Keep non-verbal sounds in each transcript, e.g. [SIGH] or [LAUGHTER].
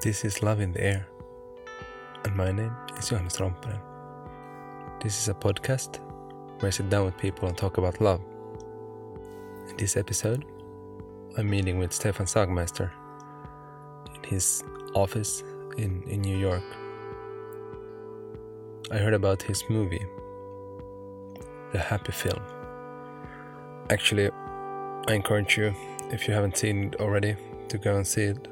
This is Love in the Air, and my name is Johannes Romparen. This is a podcast where I sit down with people and talk about love. In this episode, I'm meeting with Stefan Sagmeister in his office in, in New York. I heard about his movie, The Happy Film. Actually, I encourage you, if you haven't seen it already, to go and see it.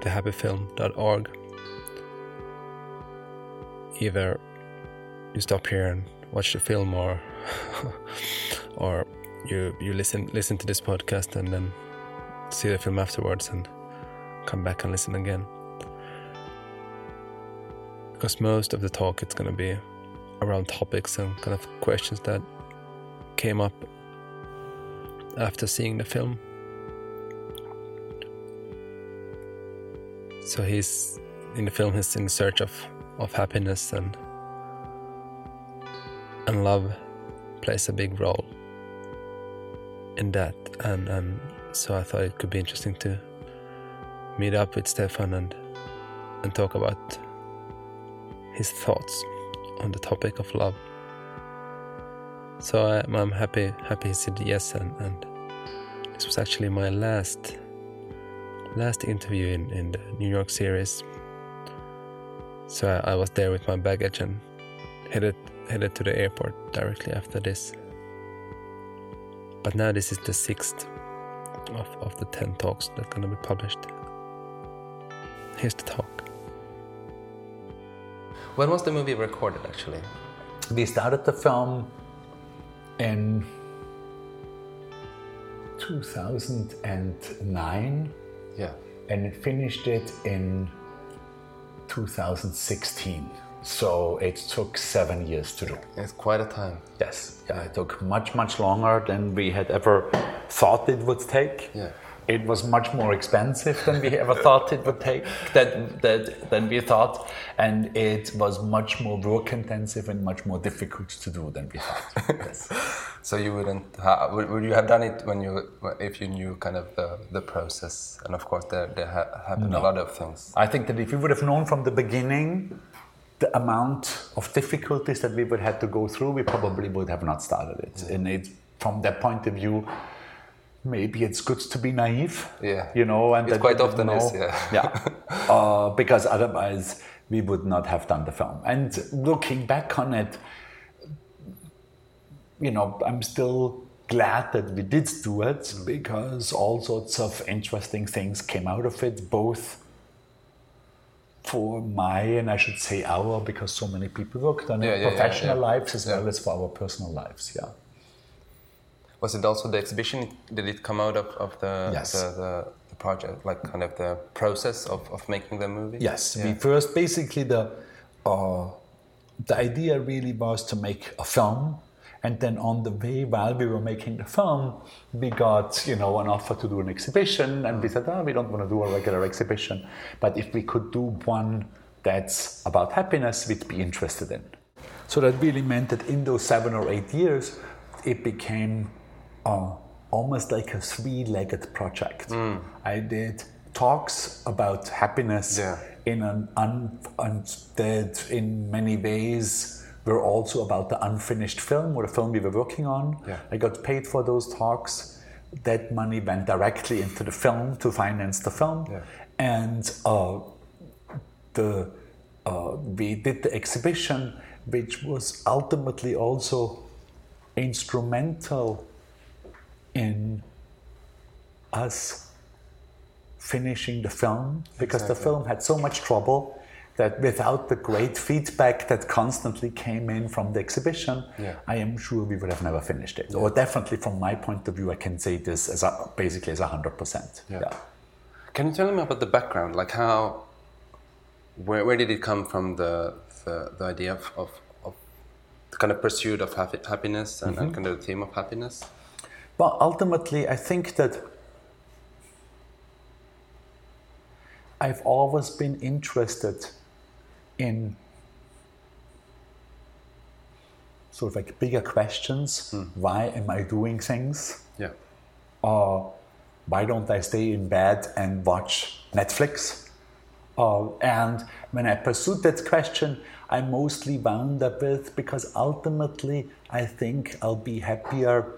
TheHappyFilm.org. Either you stop here and watch the film, or [LAUGHS] or you you listen listen to this podcast and then see the film afterwards and come back and listen again. Because most of the talk it's gonna be around topics and kind of questions that came up after seeing the film. So he's in the film he's in search of, of happiness and and love plays a big role in that and and so I thought it could be interesting to meet up with Stefan and and talk about his thoughts on the topic of love. So I, I'm happy happy he said yes and, and this was actually my last last interview in, in the New York series. So I, I was there with my baggage and headed headed to the airport directly after this. But now this is the sixth of, of the ten talks that are gonna be published. Here's the talk. When was the movie recorded actually? We started the film in 2009 Yeah. and it finished it in 2016. So it took seven years to do. It's quite a time. Yes, yeah, it took much, much longer than we had ever thought it would take. Yeah. It was much more expensive than we ever thought it would take, that, that, than we thought. And it was much more work intensive and much more difficult to do than we thought. [LAUGHS] yes. So you wouldn't ha- would, would you have done it when you if you knew kind of the, the process and of course there there ha- happened a lot of things. I think that if we would have known from the beginning the amount of difficulties that we would have to go through, we probably would have not started it. And it, from that point of view, maybe it's good to be naive. Yeah. You know, and It quite often know- is, yeah. yeah. [LAUGHS] Uh, because otherwise we would not have done the film. And looking back on it, you know, I'm still glad that we did do it because all sorts of interesting things came out of it, both for my and I should say our, because so many people worked on it, Yeah, yeah, yeah, professional yeah. lives as well as for our personal lives. Yeah. Was it also the exhibition? Did it come out of, of the, Yes. the, the the project, like kind of the process of, of making the movie? Yes, we first basically the uh, the idea really was to make a film, and then on the way while we were making the film, we got you know an offer to do an exhibition, and we said, oh, we don't want to do a regular exhibition, but if we could do one that's about happiness, we'd be interested in. So that really meant that in those seven or eight years, it became uh, almost like a three-legged project. I did talks about happiness Yeah. in an un, un, in many ways were also about the unfinished film or the film we were working on. Yeah. I got paid for those talks. That money went directly into the film to finance the film, Yeah. and uh, the uh, we did the exhibition, which was ultimately also instrumental in us finishing the film because the film had so much trouble that without the great feedback that constantly came in from the exhibition, Yeah. I am sure we would have never finished it. Or definitely from my point of view, I can say this as a, basically as a hundred percent. Yeah. Can you tell me about the background? Like how, where, where did it come from? The the, the idea of, of, of the kind of pursuit of happy, happiness and, and mm-hmm. kind of the theme of happiness. Well, ultimately, I think that I've always been interested in sort of like bigger questions. Why am I doing things? Yeah. Or why don't I stay in bed and watch Netflix? Uh, and when I pursued that question, I mostly wound up with because ultimately I think I'll be happier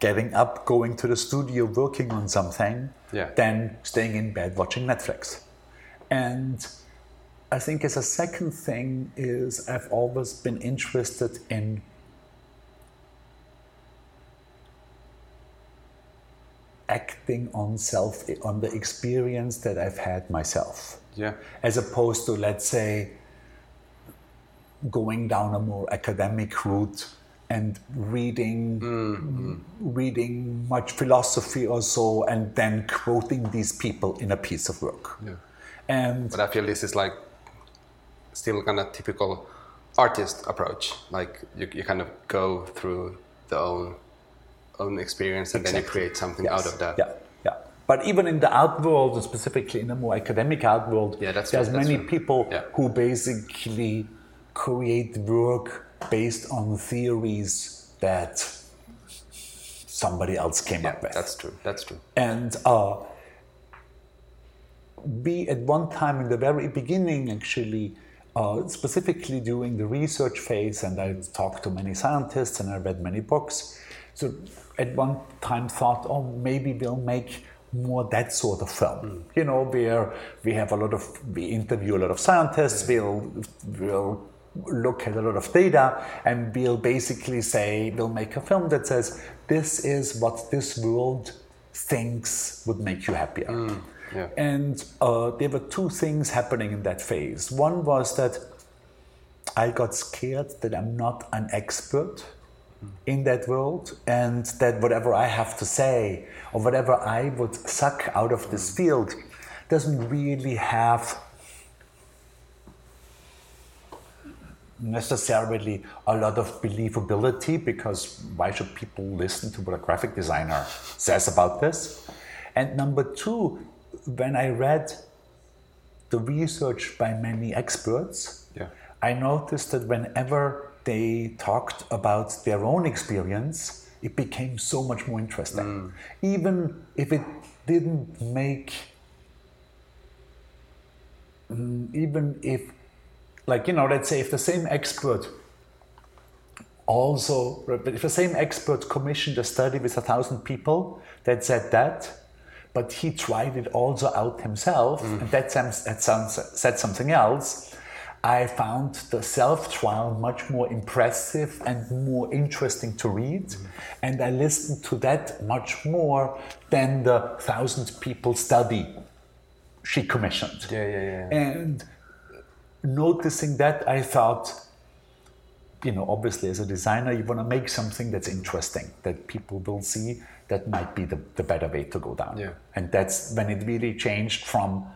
getting up, going to the studio, working on something, Yeah. than staying in bed watching Netflix. And I think as a second thing is I've always been interested in acting on self on the experience that I've had myself Yeah. as opposed to let's say going down a more academic route and reading mm-hmm. reading much philosophy or so and then quoting these people in a piece of work Yeah. and But I feel this is like still kind of typical artist approach. Like you, you kind of go through the own own experience and then you create something Yes. out of that. Yeah, yeah. But even in the art world, and specifically in the more academic art world, Yeah, that's there's many true. people Yeah. who basically create work based on theories that somebody else came Yeah, up with. that's true. That's true. And uh, we, at one time in the very beginning, actually, uh, specifically during the research phase, and I talked to many scientists and I read many books. So, at one time, thought, oh, maybe we'll make more that sort of film. You know, where we have a lot of, we interview a lot of scientists, we'll, we'll look at a lot of data and we'll basically say we'll make a film that says this is what this world thinks would make you happier yeah. and uh, there were two things happening in that phase one was that i got scared that i'm not an expert in that world and that whatever i have to say or whatever i would suck out of this field doesn't really have necessarily a lot of believability because why should people listen to what a graphic designer says about this? And number two, when I read the research by many experts, Yeah. I noticed that whenever they talked about their own experience, it became so much more interesting. Even if it didn't make, mm, even if, like, you know, let's say if the same expert also, if the same expert commissioned a study with a thousand people that said that, but he tried it also out himself, mm. and that, sounds, that sounds, said something else. I found the self trial much more impressive and more interesting to read, mm. and I listened to that much more than the thousand people study she commissioned. Yeah, yeah, yeah. And noticing that, I thought, you know, obviously as a designer, you want to make something that's interesting, that people will see. That might be the, the better way to go down. Yeah. And that's when it really changed from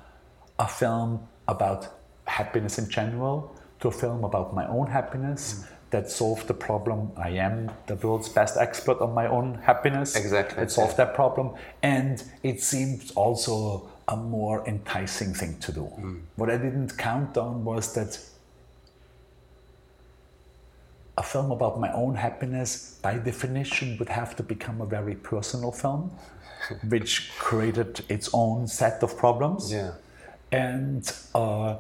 a film about happiness in general to a film about my own happiness mm. that solved the problem. I am the world's best expert on my own happiness. Exactly, It solved that problem. And it seemed also a more enticing thing to do. Mm. What I didn't count on was that a film about my own happiness, by definition, would have to become a very personal film, which created its own set of problems. Yeah. And uh,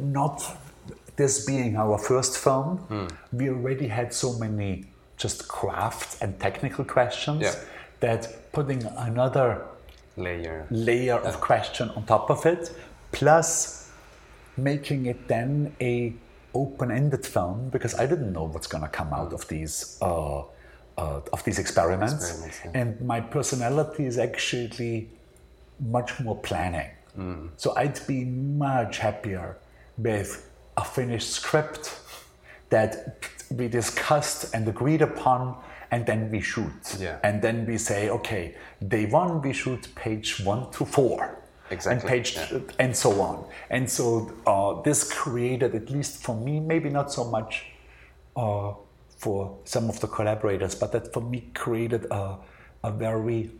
not this being our first film, we already had so many just craft and technical questions Yeah. that putting another Layer. layer of question on top of it, plus making it then a open-ended film because I didn't know what's going to come out of these uh, uh, of these experiments, Experiments, yeah. and my personality is actually much more planning. So I'd be much happier with a finished script that we discussed and agreed upon, and then we shoot. Yeah. And then we say, okay, day one we shoot page one to four. Exactly, And page yeah. and so on. And so uh, this created, at least for me, maybe not so much uh, for some of the collaborators, but that for me created a, a very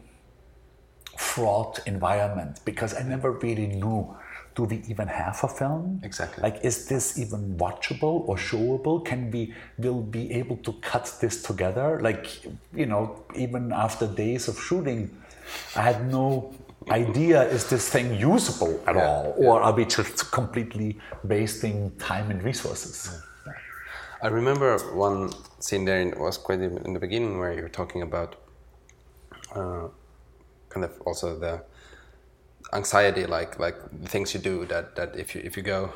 fraught environment because I never really knew do we even have a film? Exactly. Like, is this even watchable or showable? Can we will be able to cut this together? Like, you know, even after days of shooting, I had no idea is this thing usable at Yeah, all, or are we just completely wasting time and resources? I remember one scene there in, was quite in the beginning where you were talking about uh, kind of also the anxiety, like like the things you do that that if you if you go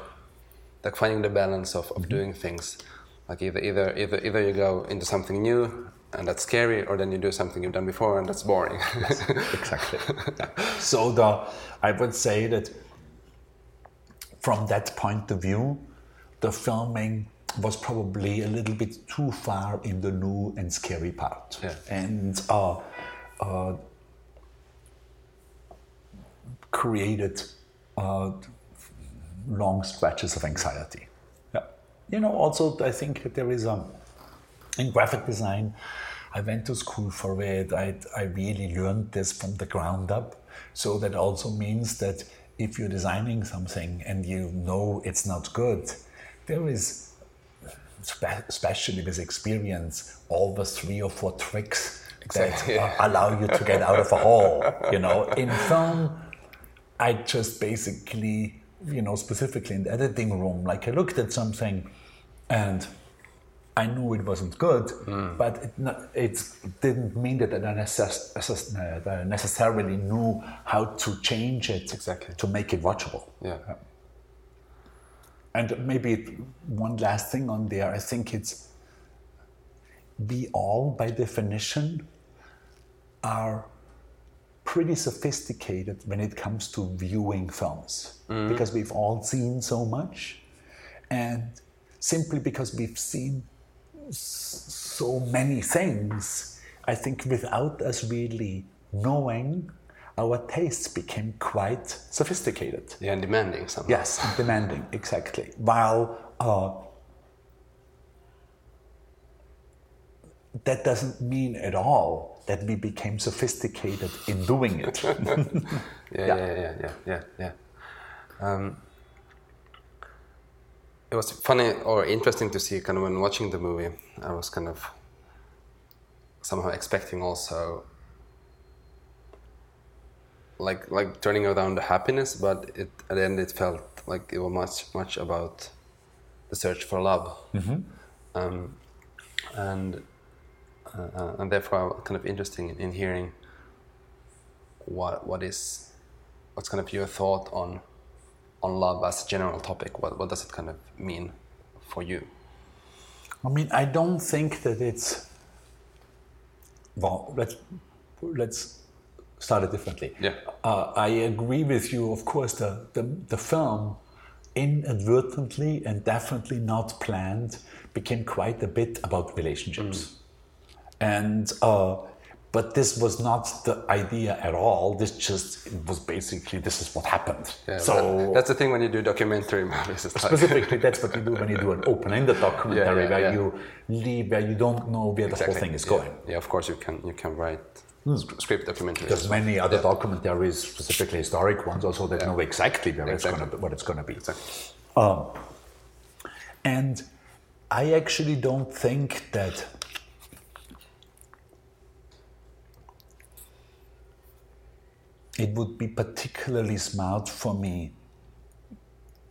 like finding the balance of, of doing things like either either either either you go into something new and that's scary or then you do something you've done before and that's boring exactly. [LAUGHS] So the I would say that from that point of view, the filming was probably a little bit too far in the new and scary part, Yeah. and uh, uh, created uh, long stretches of anxiety. Yeah. You know, also I think that there is a in graphic design, I went to school for it. I, I really learned this from the ground up. So that also means that if you're designing something and you know it's not good, there is, spe- especially with experience, always three or four tricks Exactly, that allow you to get out of a hole. You know, in film, I just basically, you know, specifically in the editing room, like I looked at something and I knew it wasn't good, hmm. but it, it didn't mean that I necess- necess- that I necessarily knew how to change it Exactly. to make it watchable. yeah And maybe one last thing on there, I think it's we all, by definition, are pretty sophisticated when it comes to viewing films hmm. because we've all seen so much. And simply because we've seen so many things, I think without us really knowing, our tastes became quite sophisticated. yeah and demanding somehow Yes, demanding, exactly. While uh, that doesn't mean at all that we became sophisticated in doing it. [LAUGHS] yeah, Yeah. yeah, yeah, yeah, yeah, yeah. Um, it was funny or interesting to see, kind of when watching the movie. I was kind of somehow expecting also, like like turning around the happiness, but it at the end it felt like it was much much about the search for love, um, and uh, and therefore I was kind of interesting in, in hearing what what is what's kind of your thought on on love as a general topic what, what does it kind of mean for you I mean, I don't think that it's. Well, let's let's start it differently. Yeah. Uh, I agree with you. Of course, the, the the film inadvertently and definitely not planned became quite a bit about relationships, and uh, but this was not the idea at all. This just it was basically this is what happened. yeah, so that- that's the thing when you do documentary [LAUGHS] movies it's like, specifically that's what you do when you do an [LAUGHS] open-ended documentary Yeah, yeah, where you leave where you don't know where the whole thing is going. Yeah of course you can you can write sc- script documentaries. There's many other documentaries specifically historic ones also that know exactly where it's going to what it's going to be. Exactly. um, and i actually don't think that it would be particularly smart for me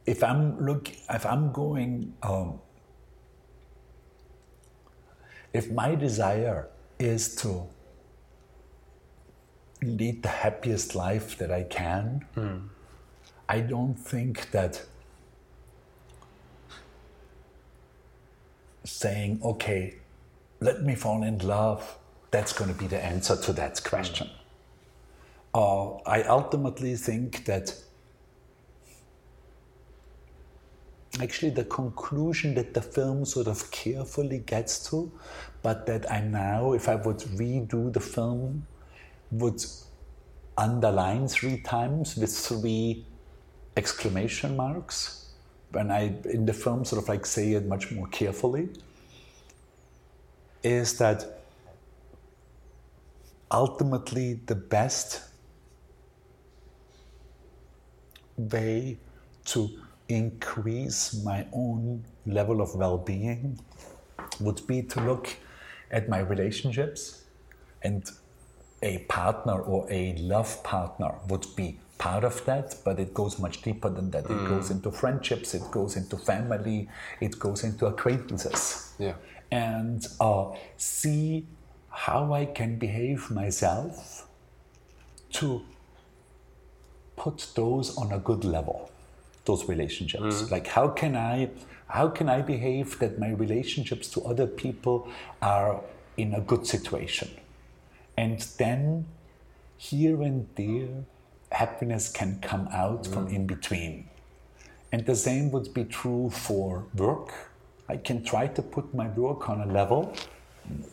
if i'm look if i'm going um, if my desire is to lead the happiest life that I can, I don't think that saying, okay, let me fall in love, that's going to be the answer to that question. Uh, I ultimately think that actually the conclusion that the film sort of carefully gets to, but that I now, if I would redo the film, would underline three times with three exclamation marks when I in the film sort of like say it much more carefully is that ultimately the best way to increase my own level of well-being would be to look at my relationships and a partner or a love partner would be part of that, but it goes much deeper than that. It goes into friendships, it goes into family, it goes into acquaintances. Yeah. And uh, see how I can behave myself to put those on a good level, those relationships. Mm-hmm. Like how can I how can I behave that my relationships to other people are in a good situation? And then here and there happiness can come out from mm-hmm. in between. And the same would be true for work. I can try to put my work on a level,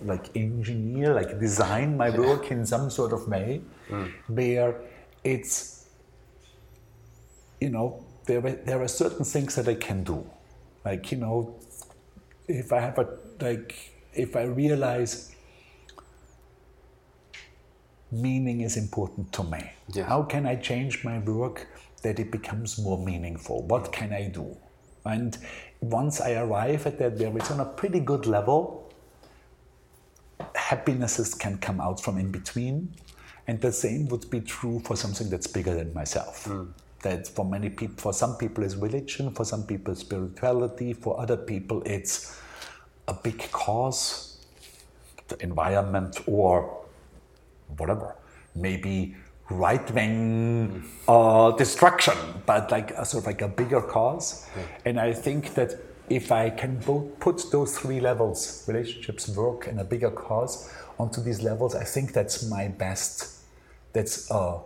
like engineer, like design my [LAUGHS] work in some sort of way, mm. where it's, you know, there are, there are certain things that I can do. Like, you know, if I have a, like, if I realize meaning is important to me. Yeah. How can I change my work that it becomes more meaningful? What can I do? And once I arrive at that, where it's on a pretty good level, happinesses can come out from in between. And the same would be true for something that's bigger than myself. Mm. That for many people, for some people, is religion, for some people, spirituality, for other people, it's a big cause, the environment, or whatever, maybe right wing uh, destruction, but like a, sort of like a bigger cause. And I think that if I can both put those three levels, relationships, work, and a bigger cause, onto these levels, I think that's my best. That's uh,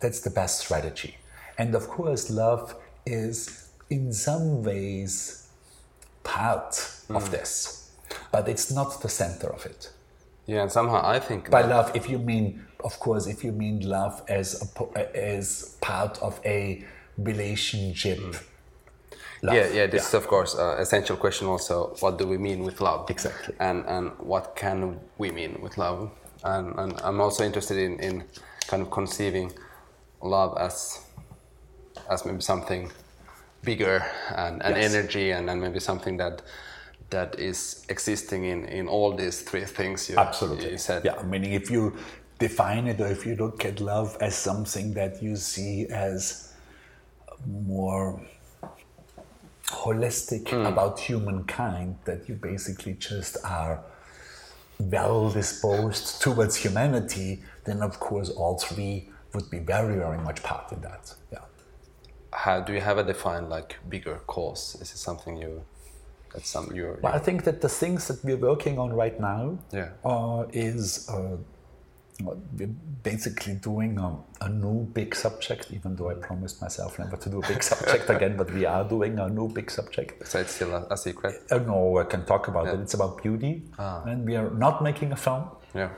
that's the best strategy. And of course, love is in some ways part of mm. this, but it's not the center of it. Yeah, and somehow I think By love, if you mean, of course, if you mean love as a, as part of a relationship. Mm. love. Yeah, yeah. This is of course an essential question. Also, what do we mean with love? Exactly. And and what can we mean with love? And and I'm also interested in in kind of conceiving love as as maybe something bigger and, and Yes. energy and, and maybe something that that is existing in in all these three things you Absolutely. you said. Yeah, meaning if you define it or if you look at love as something that you see as more holistic Hmm. about humankind, that you basically just are well disposed towards humanity, then of course all three would be very, very much part in that. Yeah. How do you have a defined like bigger cause? Is it something you that's some you're Well, I think that the things that we're working on right now Yeah. uh, is uh, we're basically doing a, a new big subject, even though I promised myself never to do a big [LAUGHS] subject again, but we are doing a new big subject. so it's still a, a secret? Uh, no, I can talk about it. It's about beauty, and we are not making a film, Yeah.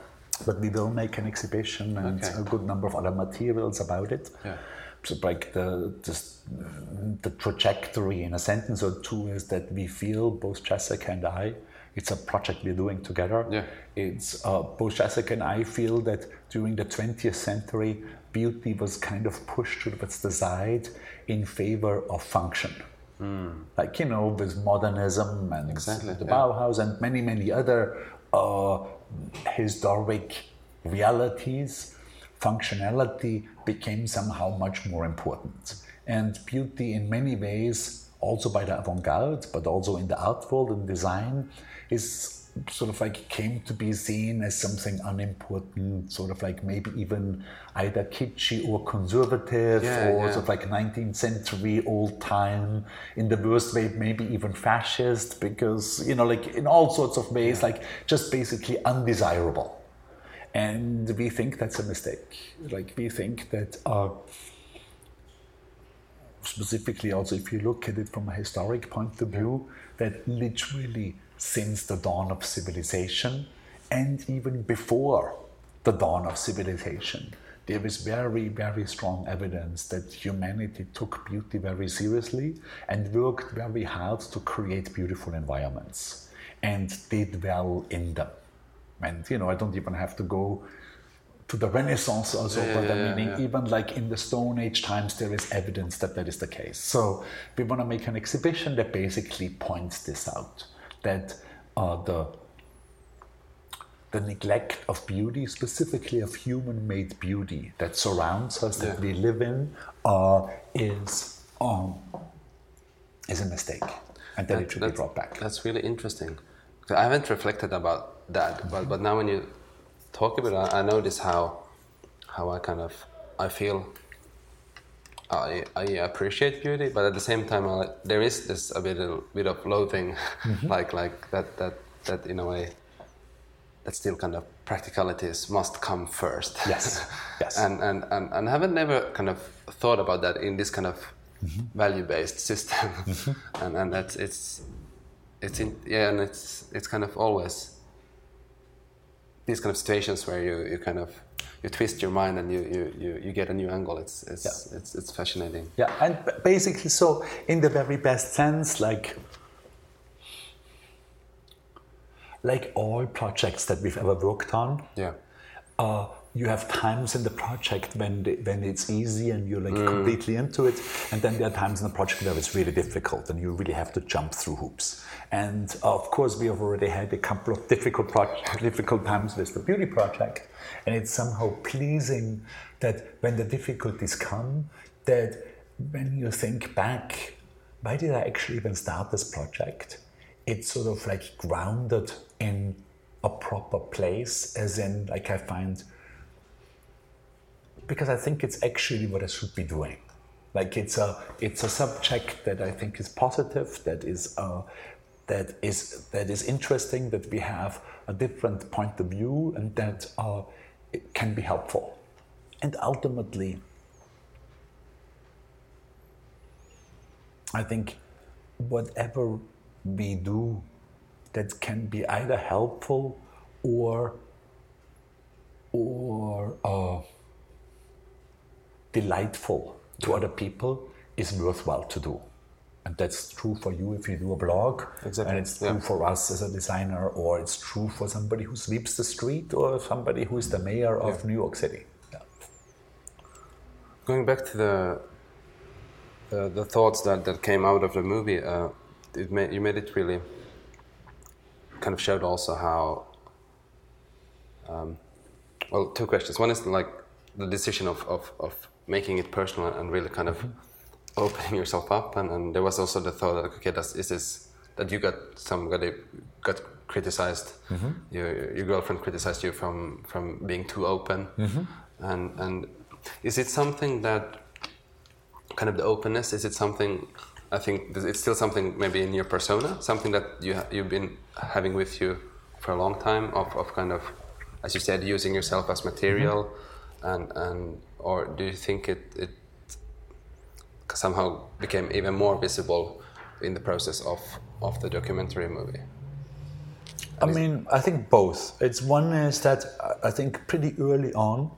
But we will make an exhibition and Okay. a good number of other materials about it. Yeah. So, like the, the the trajectory in a sentence or two is that we feel both Jessica and I. It's a project we're doing together. Yeah. It's uh, both Jessica and I feel that during the 20th century, beauty was kind of pushed towards the side in favor of function. Like you know, with modernism and Exactly, the yeah. Bauhaus and many many other uh, historic realities, functionality became somehow much more important. And beauty, in many ways, also by the avant garde, but also in the art world and design, is sort of like came to be seen as something unimportant, sort of like maybe even either kitschy or conservative Yeah, or yeah. sort of like 19th century old time. In the worst way maybe even fascist because you know like in all sorts of ways like just basically undesirable. And we think that's a mistake. Like we think that uh, specifically also if you look at it from a historic point of view that literally since the dawn of civilization and even before the dawn of civilization there is very very strong evidence that humanity took beauty very seriously and worked very hard to create beautiful environments and did well in them and you know i don't even have to go to the Renaissance also, Yeah, but I mean, yeah. even like in the Stone Age times, there is evidence that that is the case. So we want to make an exhibition that basically points this out that uh, the the neglect of beauty, specifically of human-made beauty that surrounds us, that Yeah. we live in, uh, is um, is a mistake, and that, it should be brought back. That's really interesting. I haven't reflected about that, but but now when you talk about it, I, I notice how how I kind of I feel I I appreciate beauty, but at the same time I, there is this a bit of, bit of loathing, mm-hmm. [LAUGHS] like like that that that in a way that still kind of practicalities must come first. Yes, [LAUGHS] yes. and, and, and, and I haven't never kind of thought about that in this kind of mm-hmm. value-based system. Mm-hmm. [LAUGHS] and, and that's, it's, it's in, yeah, and it's, it's kind of always these kind of situations where you, you kind of, you twist your mind and you, you, you, you get a new angle. It's, it's, Yeah. it's, it's fascinating. Yeah, and basically, so in the very best sense, like like all projects that we've ever worked on, Yeah. uh, you have times in the project when the, when it's easy and you're like completely into it, and then there are times in the project where it's really difficult and you really have to jump through hoops. And of course, we have already had a couple of difficult proj- difficult times with the beauty project, and it's somehow pleasing that when the difficulties come, that when you think back, why did I actually even start this project? It's sort of like grounded in a proper place, as in, like I find because I think it's actually what I should be doing. Like it's a it's a subject that I think is positive, that is uh, that is that is interesting, that we have a different point of view, and that uh, it can be helpful. And ultimately, I think whatever we do that can be either helpful or or uh, delightful to other people is worthwhile to do. And that's true for you if you do a blog, Exactly, and it's true yeah. for us as a designer, or it's true for somebody who sweeps the street, or somebody who is the mayor of New York City. Yeah. Going back to the the, the thoughts that, that came out of the movie, uh, it made, you made it really kind of showed also how. Um, well, two questions. One is like the decision of, of, of making it personal and really kind of opening yourself up, and, and there was also the thought that okay, that's, is this that you got somebody got criticized, mm-hmm. your your girlfriend criticized you from from being too open, mm-hmm. and and is it something that kind of the openness is it something i think it's still something maybe in your persona? Something that you ha- you've been having with you for a long time of, of kind of as you said using yourself as material. Mm-hmm. And and or do you think it it somehow became even more visible in the process of of the documentary movie I mean, I think both. It's one is that I- I think pretty early on.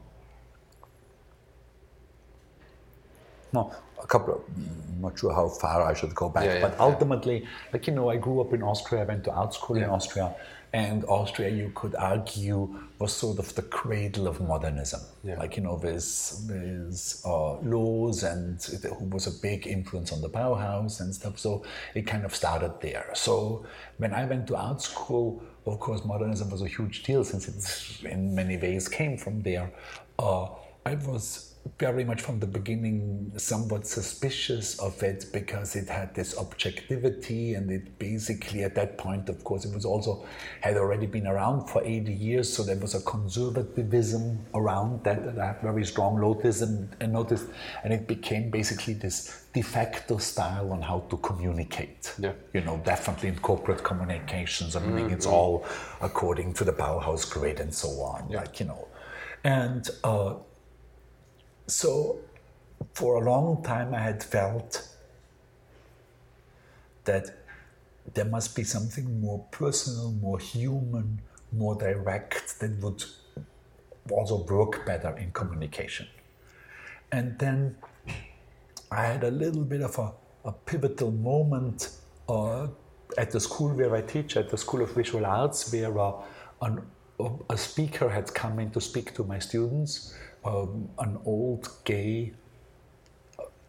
No, a couple of, I'm not sure how far I should go back, Yeah, yeah, but yeah. ultimately, like, you know, I grew up in Austria, I went to art school in Austria, and Austria, you could argue, was sort of the cradle of modernism. Yeah. Like, you know, with, with uh, Loos and it who was a big influence on the Bauhaus and stuff. So it kind of started there. So when I went to art school, of course, modernism was a huge deal since it in many ways came from there. Uh, I was very much from the beginning somewhat suspicious of it because it had this objectivity and it basically at that point of course it was also had already been around for 80 years so there was a conservatism around that that I have very strong notice and, and noticed and it became basically this de facto style on how to communicate. Yeah. you know definitely in corporate communications I mean it's all according to the Bauhaus grid and so on like you know. And uh, so for a long time I had felt that there must be something more personal, more human, more direct that would also work better in communication. And then I had a little bit of a, a pivotal moment uh, at the school where I teach, at the School of Visual Arts, where uh, an, a speaker had come in to speak to my students, um, an old gay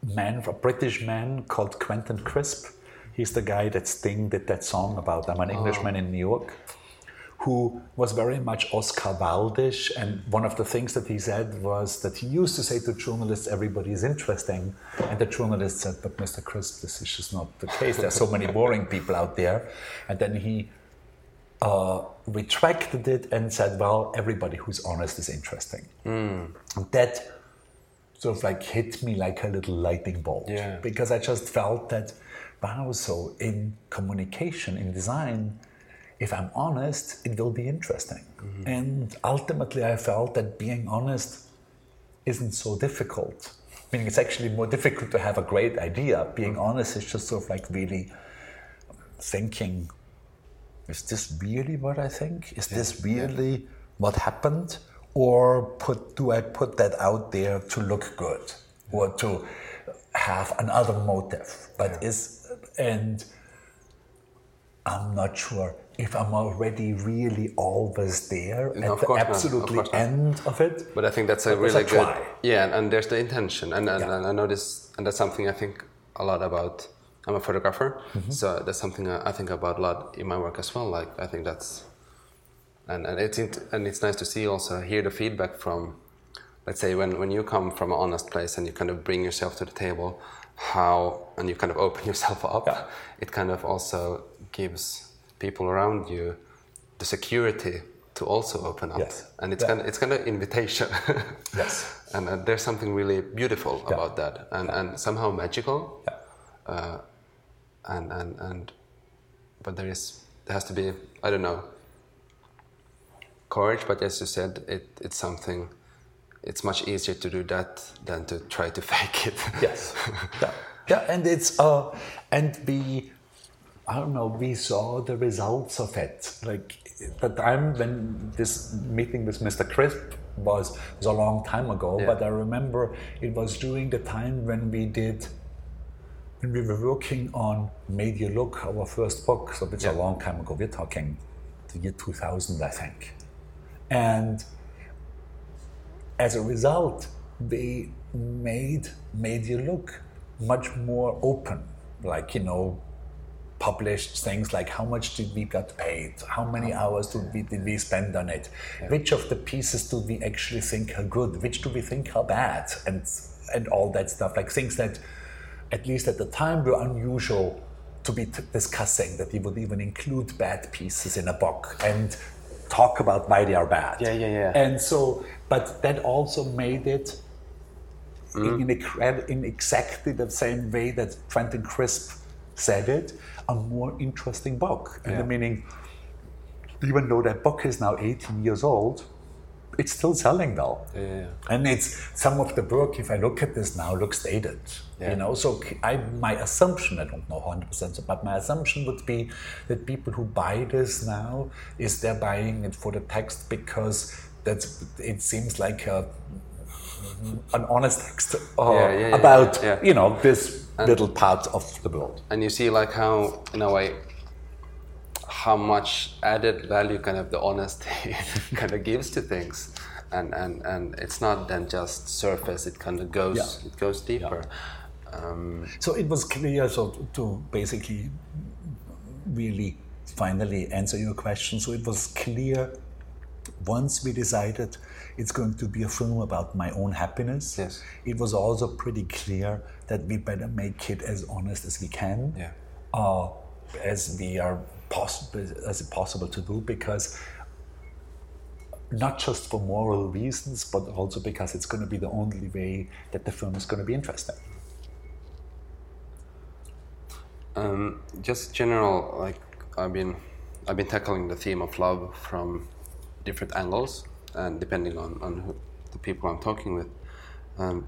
man, a British man called Quentin Crisp. He's the guy that Sting did that song about I'm an Englishman in New York, who was very much Oscar Wildish. And one of the things that he said was that he used to say to journalists, everybody is interesting. And the journalist said, but Mr. Crisp, this is just not the case. There are so many boring people out there. And then he uh, retracted it and said, well, everybody who's honest is interesting. And that sort of like hit me like a little lightning bolt. Yeah. Because I just felt that, wow, so in communication, in design, if I'm honest, it will be interesting. Mm-hmm. And ultimately, I felt that being honest isn't so difficult. Meaning, it's actually more difficult to have a great idea. Being mm. honest is just sort of like really thinking is this really what I think? Is this really what happened? Or put, do I put that out there to look good or to have another motive? But is, and I'm not sure if I'm already really always there No, at of the of absolutely not. end of it. But I think that's a really a good. try. Yeah, and, and there's the intention, and, and, Yeah. and I notice, and that's something I think a lot about. I'm a photographer, Mm-hmm. so that's something I I think about a lot in my work as well. Like I think that's, and and it's int- and it's nice to see also hear the feedback from, let's say when when you come from an honest place and you kind of bring yourself to the table, how and you kind of open [LAUGHS] yourself up, Yeah. it kind of also gives people around you the security to also open up, Yes. and it's Yeah. kind of it's kind of invitation. [LAUGHS] Yes. and uh, there's something really beautiful Yeah. about that, and and somehow magical, Yeah. uh, and and and but there is there has to be I don't know courage, but as you said, it it's something. It's much easier to do that than to try to [LAUGHS] fake it. Yes. yeah. yeah, and it's uh, and we, I don't know, we saw the results of it. Like the time when this meeting with Mr. Crisp was was a long time ago, Yeah. but I remember it was during the time when we did. When we were working on Made You Look, our first book, so it's a long time ago. We're talking the year 2000, I think. And as a result, they made made you look much more open. Like you know, published things like how much did we get paid, how many uh-huh. hours did we did we spend on it, which of the pieces do we actually think are good, which do we think are bad, and and all that stuff. Like things that, at least at the time, were unusual to be t- discussing. That we would even include bad pieces in a book and talk about why they are bad. Yeah, yeah, yeah. And so, but that also made it in, mm. in, ex- in exactly the same way that Quentin Crisp said it, a more interesting book. And the meaning, even though that book is now 18 years old, it's still selling well. Yeah, yeah, yeah. And it's some of the work, if I look at this now, looks dated. Yeah. You know, so I, my assumption, I don't know 100%, but my assumption would be that people who buy this now is they're buying it for the text because that's it seems like a, an honest text [LAUGHS] uh, Yeah, yeah, yeah, about yeah. you know this little part of the world. and you see like how in a way how much added value kind of the honesty [LAUGHS] kind of gives to things and and and it's not then just surface it kind of goes Yeah. it goes deeper um, So it was clear. So to basically, really, finally answer your question. So it was clear once we decided it's going to be a film about my own happiness. Yes. It was also pretty clear that we better make it as honest as we can. Yeah. Uh, as we are possible as possible to do because not just for moral reasons, but also because it's going to be the only way that the film is going to be interesting. Um, just general, like I've been, I've been tackling the theme of love from different angles, and depending on on who, the people I'm talking with. Um,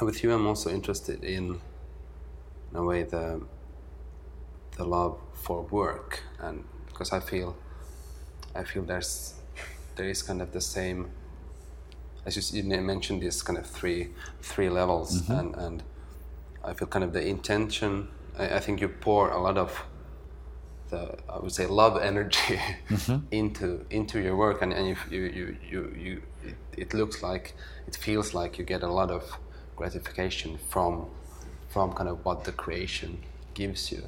with you, I'm also interested in, in a way, the the love for work, and because I feel, I feel there's, there is kind of the same. As you, mentioned, these kind of three three levels, and and I feel kind of the intention. I, I think you pour a lot of the I would say love energy [LAUGHS] into into your work, and, and you you you you, you it, it looks like it feels like you get a lot of gratification from from kind of what the creation gives you.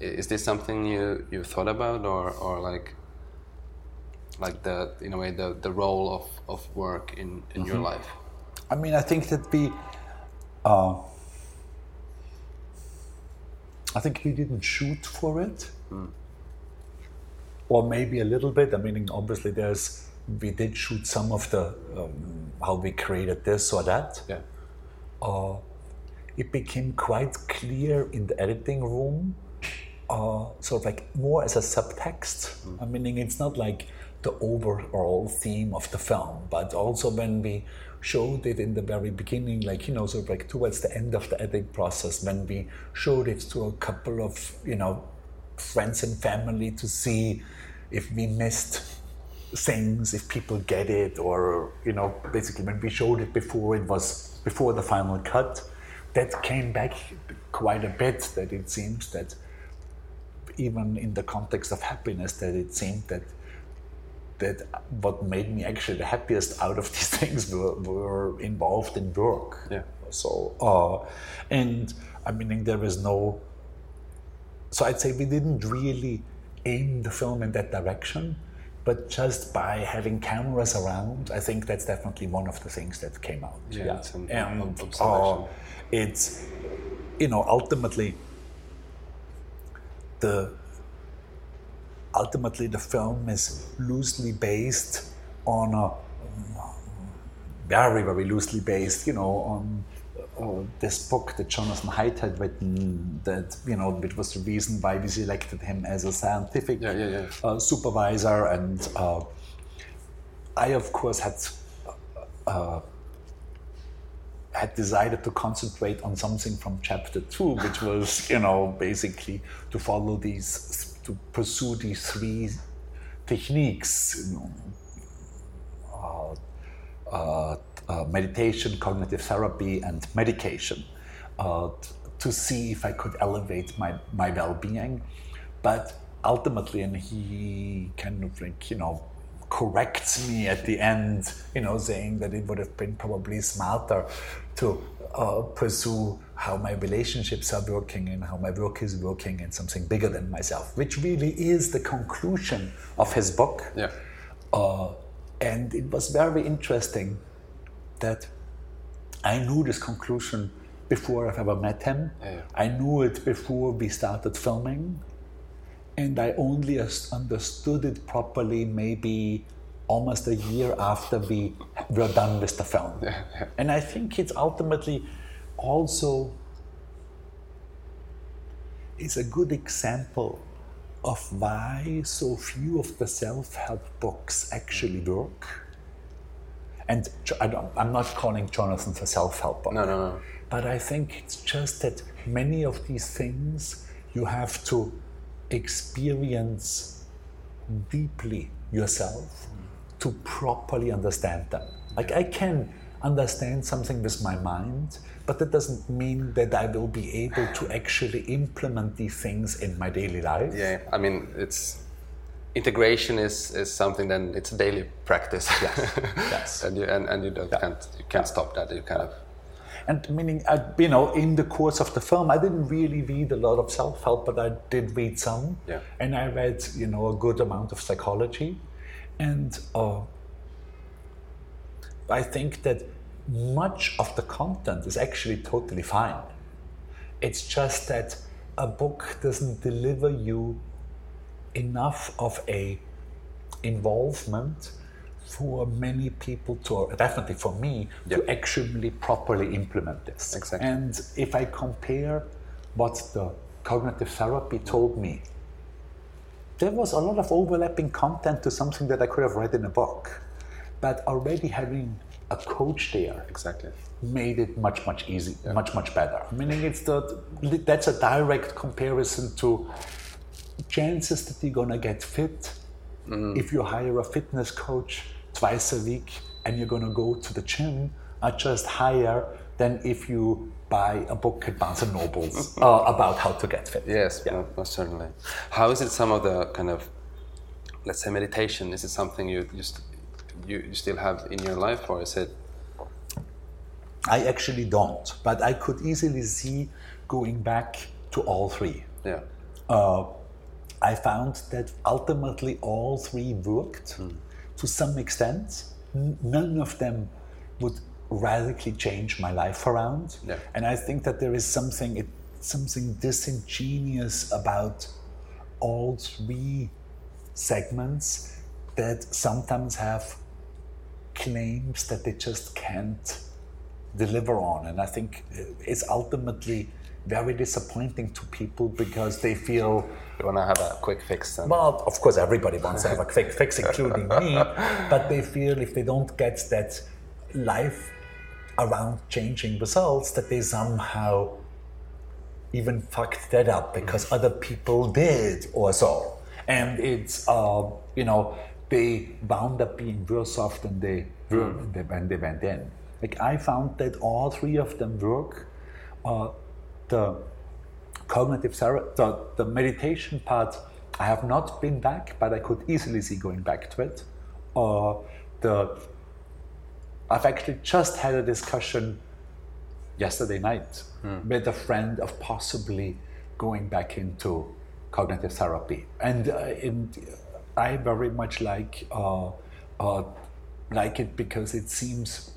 Is this something you you thought about, or or like like the in a way the, the role of, of work in, in your life? I mean, I think that we, uh, I think we didn't shoot for it, or maybe a little bit. I mean, obviously, there's we did shoot some of the um, how we created this or that. Yeah. Uh, it became quite clear in the editing room, uh, sort of like more as a subtext. I mean, it's not like the overall theme of the film, but also when we showed it in the very beginning, like, you know, of like towards the end of the editing process, when we showed it to a couple of, you know, friends and family to see if we missed things, if people get it, or, you know, basically when we showed it before it was, before the final cut, that came back quite a bit, that it seems that even in the context of happiness, that it seemed that that what made me actually the happiest out of [LAUGHS] these things were, were involved in work. Yeah. So, uh, and I mean, there was no. So I'd say we didn't really aim the film in that direction, but just by having cameras around, I think that's definitely one of the things that came out. Yeah, it's an and uh, it's, you know, ultimately the ultimately the film is loosely based on a very very loosely based you know on uh, this book that Jonathan Haidt had written that you know which was the reason why we selected him as a scientific Yeah, yeah, yeah. Uh, supervisor and uh, I of course had uh, had decided to concentrate on something from chapter two, which was, you know, basically to follow these, to pursue these three techniques, you know, uh, uh, uh, meditation, cognitive therapy, and medication uh, to see if I could elevate my, my well-being. But ultimately, and he kind of like, you know, corrects me at the end, you know, saying that it would have been probably smarter to uh, pursue how my relationships are working and how my work is working and something bigger than myself, which really is the conclusion of his book. Yeah. Uh, and it was very interesting that I knew this conclusion before I've ever met him. Yeah. I knew it before we started filming. And I only understood it properly maybe almost a year after we were done with the film. And I think it's ultimately also is a good example of why so few of the self-help books actually mm-hmm. work. And I don't, I'm not calling Jonathan a self-help book. No, no, no. But I think it's just that many of these things you have to experience deeply yourself mm-hmm. To properly understand them. Like I can understand something with my mind, but that doesn't mean that I will be able to actually implement these things in my daily life. Yeah, I mean, it's integration is, is something then it's daily practice. Yes. [LAUGHS] yes. and you and, and you don't, can't you can't stop that. You kind of And meaning, I, you know, in the course of the film, I didn't really read a lot of self-help, but I did read some. Yeah. And I read, you know, a good amount of psychology, and uh, I think that much of the content is actually totally fine. It's just that a book doesn't deliver you enough of a involvement for many people to definitely for me to actually properly implement this Exactly. and if i compare what the cognitive therapy told me there was a lot of overlapping content to something that i could have read in a book but already having a coach there exactly. made it much much easy much much better. Meaning it's the that's a direct comparison to chances that you're gonna get fit mm-hmm. if you hire a fitness coach twice a week and you're gonna go to the gym are just higher than if you buy a book at Barnes and Nobles [LAUGHS] uh, about how to get fit. Yes, Yeah. most certainly. How is it? Some of the kind of let's say meditation. Is it something you just you, you still have in your life, or is it? I actually don't, but I could easily see going back to all three. Yeah. Uh, I found that ultimately all three worked to some extent. N- None of them would radically change my life around. Yeah. And I think that there is something it, something disingenuous about all three segments that sometimes have claims that they just can't deliver on. And I think it's ultimately very disappointing to people because they feel, they want to have a quick fix then? well, of course, everybody wants to have a quick fix, including me, [LAUGHS] but they feel if they don't get that life around changing results, that they somehow even fucked that up because other people did or so. And it's, uh, you know, they wound up being worse off than they were when they- when they went in. Like I found that all three of them work. Uh, the cognitive therapy, the, the meditation part, I have not been back, but I could easily see going back to it. Uh, the I've actually just had a discussion yesterday night with a friend of possibly going back into cognitive therapy, and, uh, in, I very much like uh, uh, like it because it seems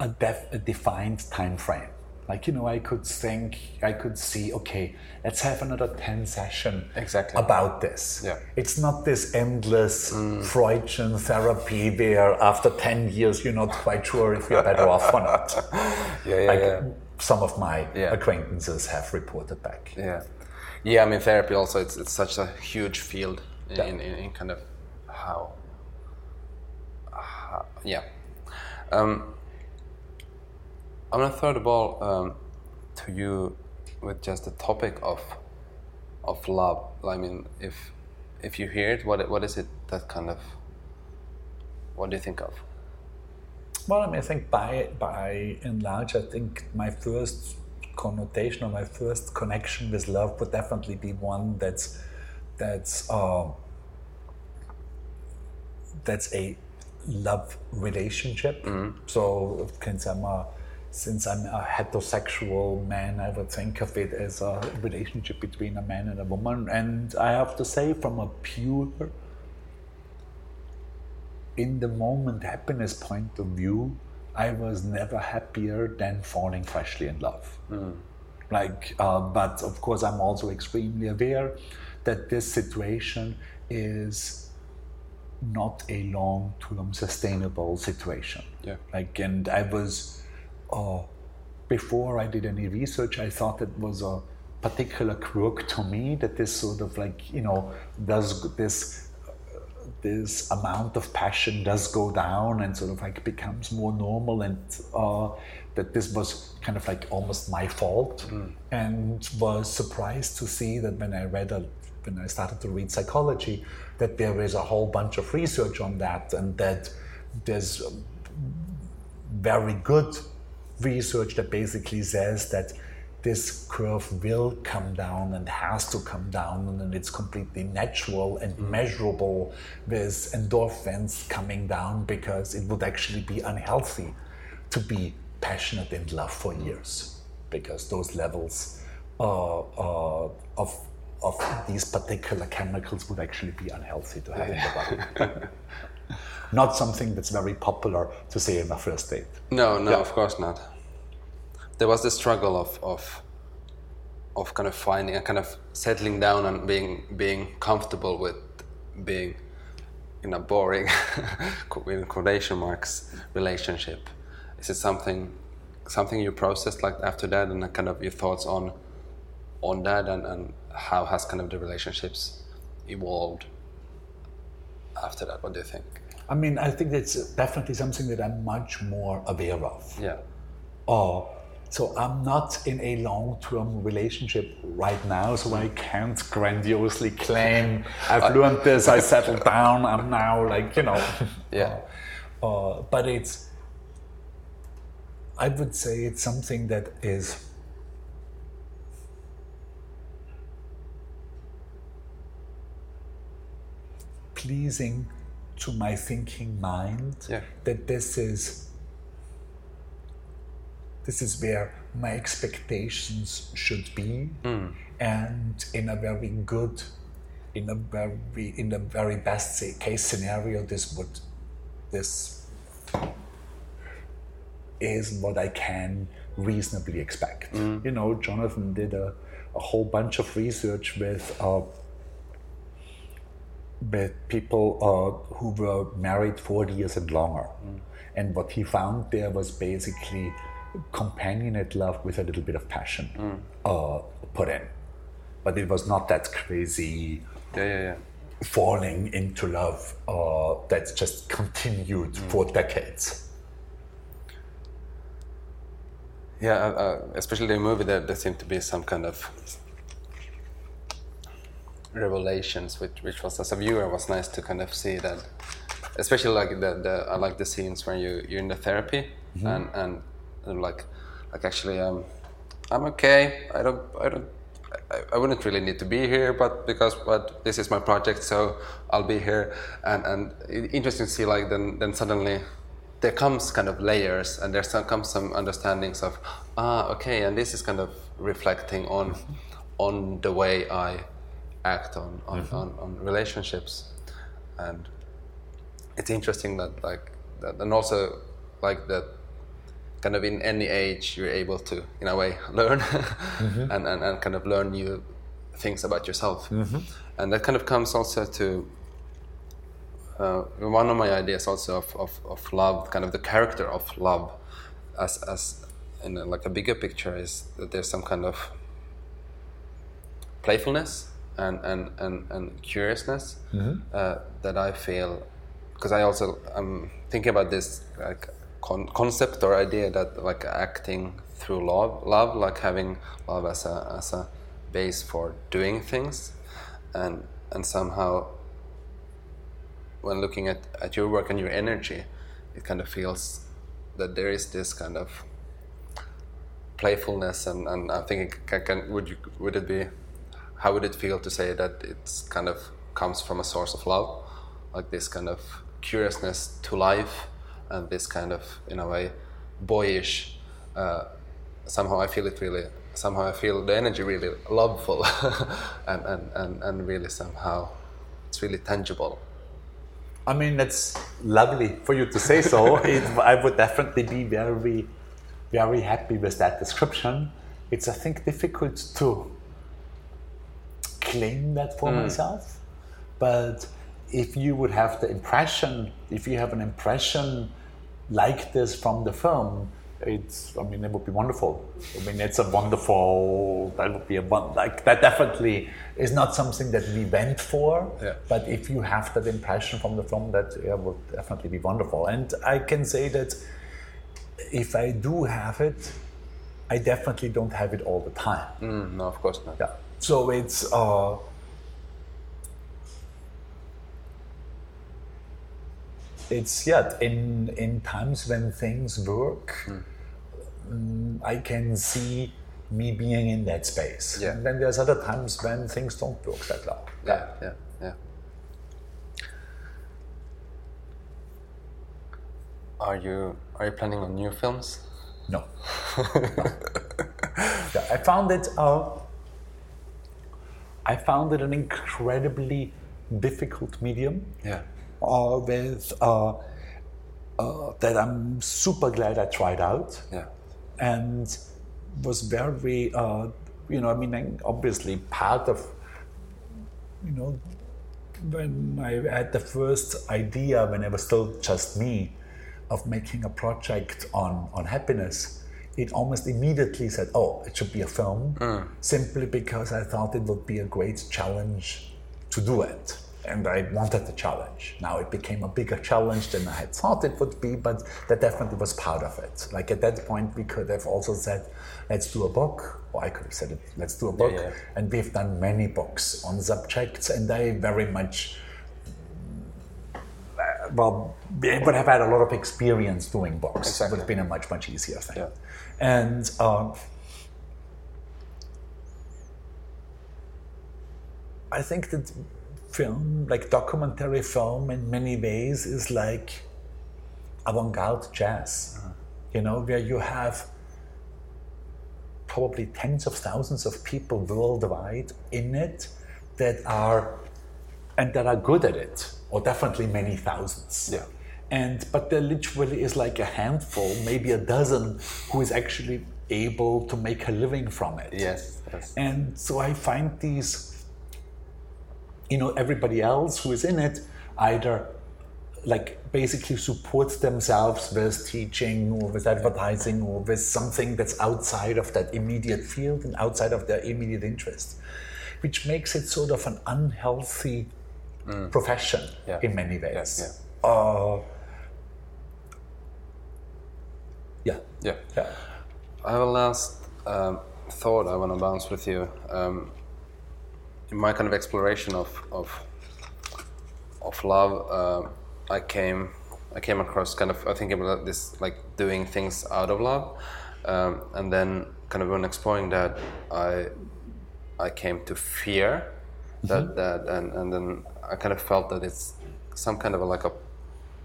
a, def- a defined time frame. Like you know, I could think, I could see, okay, let's have another ten session Exactly. about this. Yeah. It's not this endless Freudian therapy where after ten years you're not quite sure if you're better off or not. [LAUGHS] yeah, yeah, Like yeah. some of my Yeah. acquaintances have reported back. Yeah, yeah. I mean, therapy also it's, it's such a huge field in, Yeah. in, in, in kind of how, how yeah. Um, I'm gonna throw the ball um, to you with just the topic of of love. I mean, if if you hear it, what what is it that kind of what do you think of? Well, I mean, I think by by and large, I think my first connotation or my first connection with love would definitely be one that's that's uh, that's a love relationship. So, since I'm a since I'm a heterosexual man, I would think of it as a relationship between a man and a woman. And I have to say, from a pure in the moment happiness point of view, I was never happier than falling freshly in love. Like, uh, but of course, I'm also extremely aware that this situation is not a long-term sustainable situation. Yeah. Like, and I was, uh, before I did any research, I thought it was a particular quirk to me that this sort of like you know does this this amount of passion does go down and sort of like becomes more normal and uh, that this was kind of like almost my fault and was surprised to see that when I read a, when I started to read psychology that there is a whole bunch of research on that and that there's very good research that basically says that this curve will come down and has to come down and it's completely natural and measurable with endorphins coming down because it would actually be unhealthy to be passionate in love for years because those levels uh, uh, of of these particular chemicals would actually be unhealthy to have in the body. [LAUGHS] Not something that's very popular to say in a first date. No, no, Yeah. of course not. There was the struggle of, of of kind of finding and kind of settling down and being being comfortable with being in a boring [LAUGHS] in quotation marks relationship. Is it something something you processed like after that and uh, kind of your thoughts on on that and, and how has kind of the relationships evolved after that? What do you think? I mean, I think that's definitely something that I'm much more aware of. Yeah. Oh, so I'm not in a long-term relationship right now, so I can't grandiosely claim I've learned this, I settled down, I'm now like you know. [LAUGHS] Yeah. Uh, but it's, I would say it's something that is pleasing to my thinking mind Yeah. that this is this is where my expectations should be, and in a very good, in a very in the very best case scenario, this would this is what I can reasonably expect. You know, Jonathan did a, a whole bunch of research with. Uh, with people uh, who were married 40 years and longer. And what he found there was basically companionate love with a little bit of passion uh, put in. But it was not that crazy Yeah, yeah, yeah. falling into love uh, that's just continued for decades. Yeah, uh, uh, especially the movie, there, there seemed to be some kind of revelations, which, which was as a viewer was nice to kind of see that. Especially like the, the I like the scenes when you you're in the therapy and, and and like like actually um I'm okay. I don't I don't I, I wouldn't really need to be here, but because but this is my project, so I'll be here. And and interesting to see like then then suddenly there comes kind of layers and there some, comes some understandings of ah okay and this is kind of reflecting on on the way I act on on, on, on relationships and it's interesting that like that and also like that kind of in any age you're able to in a way [LAUGHS] learn and, and, and kind of learn new things about yourself. And that kind of comes also to uh, one of my ideas also of, of, of love kind of the character of love as, as in a, like a bigger picture is that there's some kind of playfulness and, and, and, and curiousness uh, that I feel because I also I'm thinking about this like con- concept or idea that like acting through love love like having love as a as a base for doing things. And and somehow when looking at, at your work and your energy it kind of feels that there is this kind of playfulness. And, and I think it can, can would you would it be how would it feel to say that it's kind of comes from a source of love? Like this kind of curiousness to life and this kind of in a way boyish uh, somehow I feel it really somehow I feel the energy really loveful [LAUGHS] and, and, and, and really somehow it's really tangible I mean, it's lovely for you to say so. [LAUGHS] it, I would definitely be very, very happy with that description. It's, I think, difficult to claim that for myself. But if you would have the impression, if you have an impression like this from the film, it's, I mean, it would be wonderful. I mean, it's a wonderful, that would be a one, like, that definitely is not something that we went for. Yeah. But if you have that impression from the film, that yeah, would definitely be wonderful. And I can say that if I do have it, I definitely don't have it all the time. mm, no of course not Yeah. So it's uh, it's yeah. In in times when things work, mm, I can see me being in that space. Yeah. And then there's other times when things don't work that well. yeah yeah yeah are you are you planning on new films No. No. [LAUGHS] Yeah, I found it. Uh, I found it an incredibly difficult medium. yeah uh, with uh, uh, that I'm super glad I tried out. Yeah. And was very, uh, you know, I mean, obviously part of, you know, when I had the first idea when it was still just me of making a project on, on happiness, it almost immediately said, oh, it should be a film, simply because I thought it would be a great challenge to do it. And I wanted the challenge. Now it became a bigger challenge than I had thought it would be, but that definitely was part of it. Like at that point, we could have also said, let's do a book, or I could have said, let's do a book. yeah. And we've done many books on subjects, and I very much well, we would have had a lot of experience doing books. It would have been a much, much easier thing. Yeah. And uh, I think that film, like documentary film, in many ways is like avant garde jazz, uh-huh. you know, where you have probably tens of thousands of people worldwide in it that are and that are good at it, or definitely many thousands. Yeah. And but there literally is like a handful, maybe a dozen, who is actually able to make a living from it. Yes. Yes. And so I find these, you know, everybody else who is in it either like basically supports themselves with teaching or with advertising or with something that's outside of that immediate field and outside of their immediate interest, which makes it sort of an unhealthy profession Yeah. in many ways. Yeah. Uh, yeah. Yeah. Yeah. I have a last um, thought I want to bounce with you. Um, my kind of exploration of of, of love, uh, I came I came across kind of I think about this like doing things out of love, um, and then kind of when exploring that, I I came to fear that that and, and then I kind of felt that it's some kind of a, like a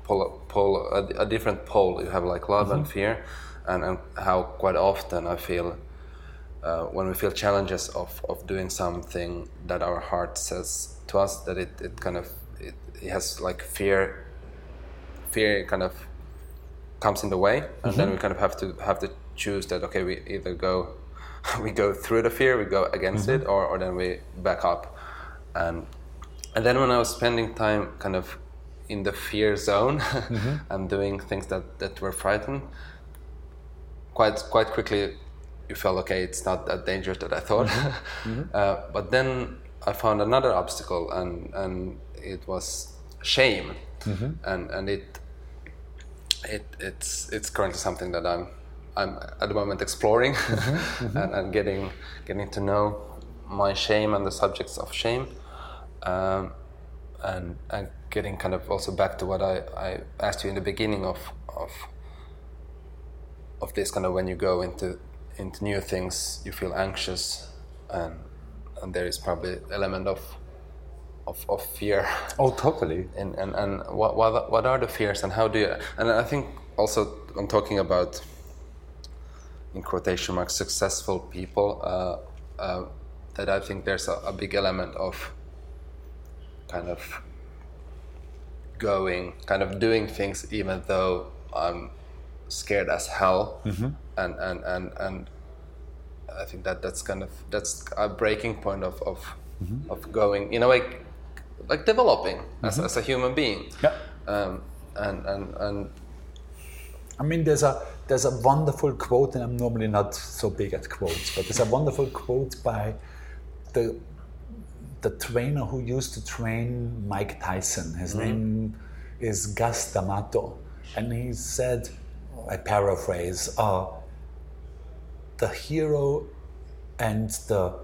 pole, pole a, a different pole. You have like love and fear, and, and how quite often I feel uh, when we feel challenges of, of doing something that our heart says to us that it, it kind of it, it has like fear fear kind of comes in the way. And then mm-hmm. we kind of have to have to choose that okay we either go [LAUGHS] we go through the fear we go against mm-hmm. it or, or then we back up. And and then when I was spending time kind of in the fear zone mm-hmm. [LAUGHS] and doing things that, that were frightened, quite quite quickly you felt okay, it's not that dangerous that I thought. Mm-hmm. [LAUGHS] Mm-hmm. uh, but then I found another obstacle, and and it was shame, mm-hmm. and and it it it's it's currently something that I'm I'm at the moment exploring [LAUGHS] and, and getting getting to know my shame and the subjects of shame, um, and and getting kind of also back to what I, I asked you in the beginning of of of this kind of when you go into into new things you feel anxious and and there is probably element of of, of fear Oh, totally. [LAUGHS] and and, and what, what what are the fears and how do you and I think also I'm talking about in quotation marks successful people uh, uh, that I think there's a, a big element of kind of going kind of doing things even though I'm scared as hell. Mm-hmm. And, and and and I think that that's kind of that's a breaking point of of, mm-hmm. of going in a way like developing as, mm-hmm. as a human being. Yeah. um, and and and I mean, there's a there's a wonderful quote, and I'm normally not so big at quotes, but there's a wonderful quote by the the trainer who used to train Mike Tyson. His name is Cus D'Amato, and he said, I paraphrase, uh, the hero and the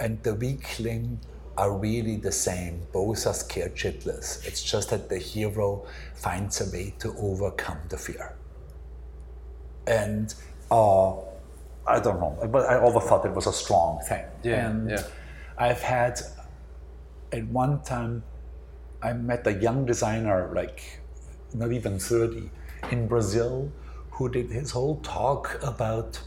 and the weakling are really the same. Both are scared shitless. It's just that the hero finds a way to overcome the fear. And uh, I don't know, but I always thought it was a strong thing. Yeah, and yeah. I've had at one time I met a young designer, like not even 30, in Brazil, who did his whole talk about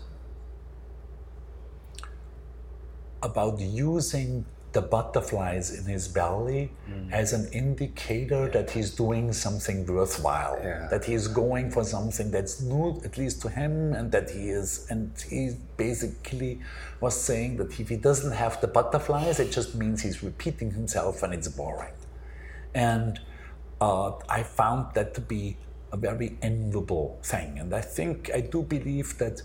about using the butterflies in his belly Mm. as an indicator that he's doing something worthwhile, Yeah. that he's going for something that's new, at least to him, and that he is. And he basically was saying that if he doesn't have the butterflies, it just means he's repeating himself and it's boring. And uh, I found that to be a very enviable thing. And I think, I do believe that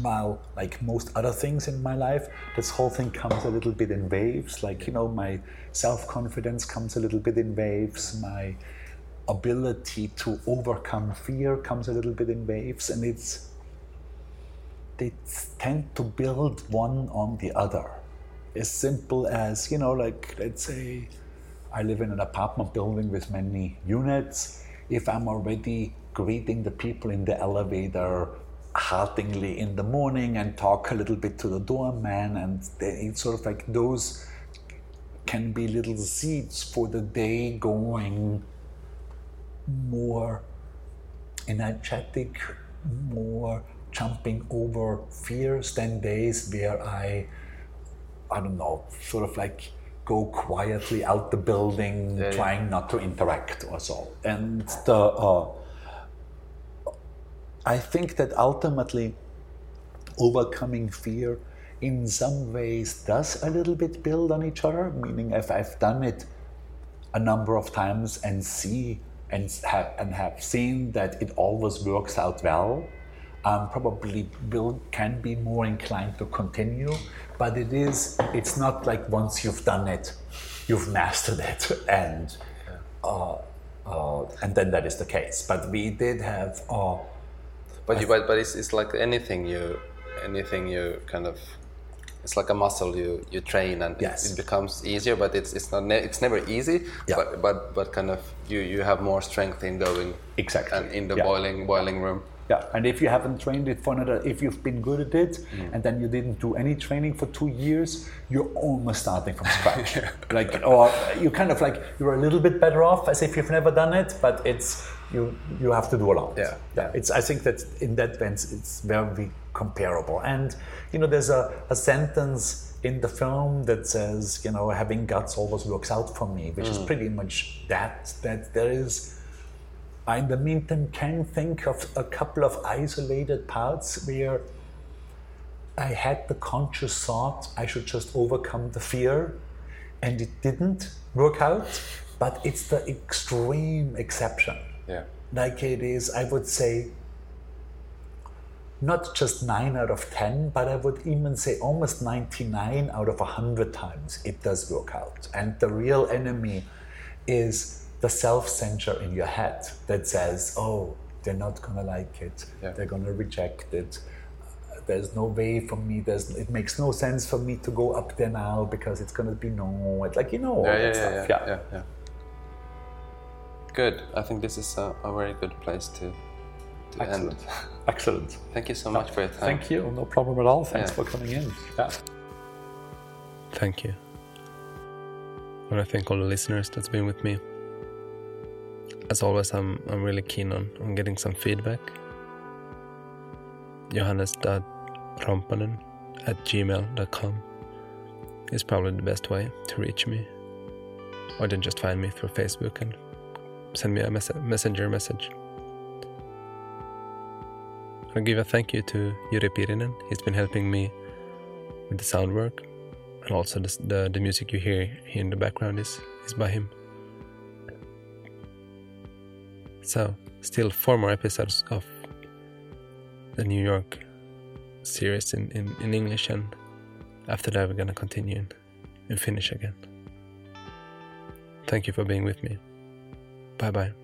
while like most other things in my life this whole thing comes a little bit in waves. Like you know my self-confidence comes a little bit in waves. My ability to overcome fear comes a little bit in waves. And it's they tend to build one on the other. As simple as you know like let's say i live in an apartment building with many units if i'm already greeting the people in the elevator haltingly in the morning and talk a little bit to the doorman and they, it's sort of like those can be little seeds for the day going more energetic, more jumping over fears than days where I, I don't know, sort of like go quietly out the building, Yeah, yeah. trying not to interact or so. And the, uh, I think that ultimately overcoming fear in some ways does a little bit build on each other, meaning if I've done it a number of times and see and have and have seen that it always works out well, um, probably will can be more inclined to continue. But it is it's not like once you've done it, you've mastered it [LAUGHS] and uh, uh, and then that is the case. But we did have uh, But you, but, but it's, it's like anything you anything you kind of it's like a muscle you you train and Yes. it, becomes easier. But it's it's not ne- it's never easy. Yeah. But but but kind of you you have more strength in going Exactly. and in the Yeah. boiling boiling room. Yeah, and if you haven't trained it for another, if you've been good at it, mm. and then you didn't do any training for two years, you're almost starting from [LAUGHS] scratch. like, or you kind of like you're a little bit better off as if you've never done it, but it's you you have to do a lot. Yeah. yeah. It's I think that in that sense it's very comparable. And you know, there's a, a sentence in the film that says, you know, having guts always works out for me, which is mm. pretty much that that there is. I, in the meantime, can think of a couple of isolated parts where I had the conscious thought I should just overcome the fear, and it didn't work out. But it's the extreme exception. Yeah. Like it is, I would say, not just 9 out of 10, but I would even say almost 99 out of 100 times it does work out. And the real enemy is the self censure in your head that says, oh, they're not going to like it, Yeah. they're going to reject it. There's no way for me. There's it makes no sense for me to go up there now because it's gonna be no. Like you know all Yeah, that yeah, stuff. yeah, yeah, yeah, yeah. Good. I think this is a, a very good place to to end. Excellent. Excellent. Thank you so much for your time. Thank you. No problem at all. Thanks Yeah. for coming in. Yeah. Thank you. And I want to thank all the listeners that's been with me. As always, I'm, I'm really keen on, on getting some feedback. Johannes.rompanen at gmail.com is probably the best way to reach me. Or then just find me through Facebook and send me a mess- messenger message. I'll give a thank you to Yuri Pirinen. He's been helping me with the sound work and also the, the, the music you hear here in the background is, is by him. So, still four more episodes of the New York series in, in, in English, and after that, we're gonna continue and, in Finnish again. Thank you for being with me. Bye bye.